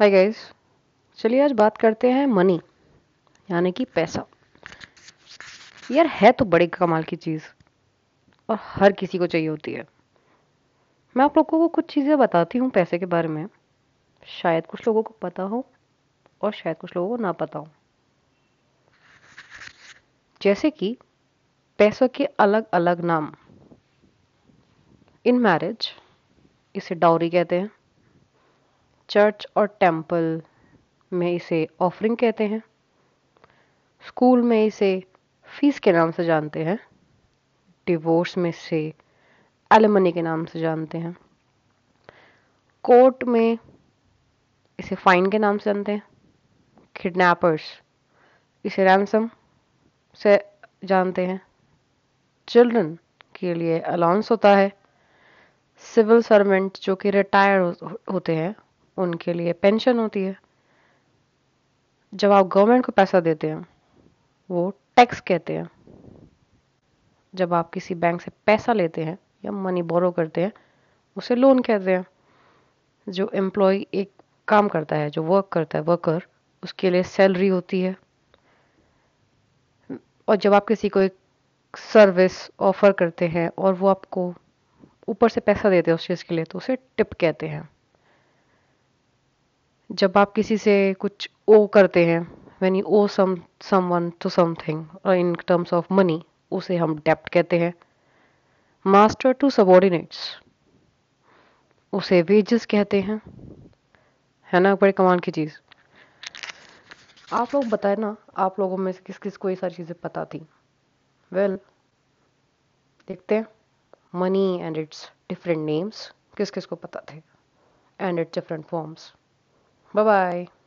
Hi guys चलिए आज बात करते हैं मनी यानी कि पैसा। यार, है तो बड़ी कमाल की चीज़, और हर किसी को चाहिए होती है। मैं आप लोगों को कुछ चीज़ें बताती हूँ पैसे के बारे में। शायद कुछ लोगों को पता हो, और शायद कुछ लोगों को ना पता हो। जैसे कि पैसों के अलग अलग नाम। इन मैरिज इसे डाउरी कहते हैं। चर्च और टेंपल में इसे ऑफरिंग कहते हैं। स्कूल में इसे फ़ीस के नाम से जानते हैं। डिवोर्स में इसे एलमनी के नाम से जानते हैं। कोर्ट में इसे फाइन के नाम से जानते हैं। किडनैपर्स इसे रैमसम से जानते हैं। चिल्ड्रन के लिए अलाउंस होता है। सिविल सर्वेंट जो कि रिटायर होते हैं उनके लिए पेंशन होती है। जब आप गवर्नमेंट को पैसा देते हैं, वो टैक्स कहते हैं। जब आप किसी बैंक से पैसा लेते हैं या मनी बोरो करते हैं, उसे लोन कहते हैं। जो एम्प्लॉय एक काम करता है, जो वर्क करता है वर्कर उसके लिए सैलरी होती है। और जब आप किसी को एक सर्विस ऑफ़र करते हैं और वो आपको ऊपर से पैसा देते हैं उस चीज़ के लिए तो उसे टिप कहते हैं। जब आप किसी से कुछ ओ करते हैं when you owe someone to something or in terms of money उसे हम डेप्ट कहते हैं। मास्टर टू सबॉर्डिनेट्स उसे वेजेस कहते हैं। है ना बड़े कमाल की चीज़। आप लोग बताए ना आप लोगों में से किस किस को ये सारी चीज़ें पता थी? वेल well, देखते हैं। Money and its different names किस किस को पता थे? And its different forms Bye bye.